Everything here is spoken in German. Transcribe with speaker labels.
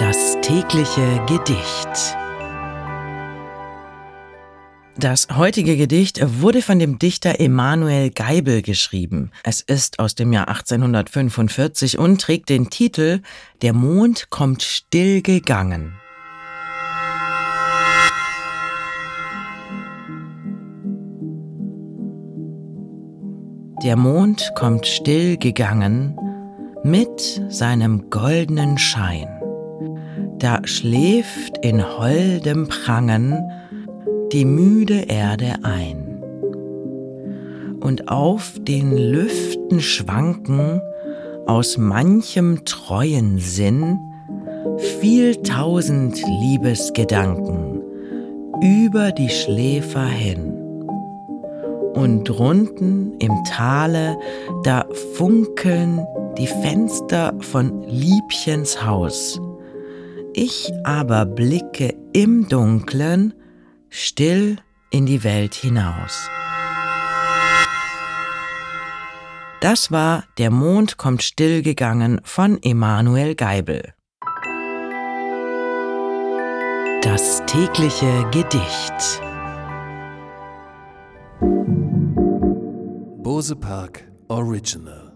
Speaker 1: Das tägliche Gedicht. Das heutige Gedicht wurde von dem Dichter Emanuel Geibel geschrieben. Es ist aus dem Jahr 1845 und trägt den Titel Der Mond kommt still gegangen. Der Mond kommt still gegangen mit seinem goldenen Schein. Da schläft in holdem Prangen die müde Erde ein. Und auf den Lüften schwanken aus manchem treuen Sinn viel tausend Liebesgedanken über die Schläfer hin. Und drunten im Tale, da funkeln die Fenster von Liebchens Haus. Ich aber blicke im Dunklen still in die Welt hinaus. Das war Der Mond kommt still gegangen von Emanuel Geibel. Das tägliche Gedicht.
Speaker 2: Bose Park Original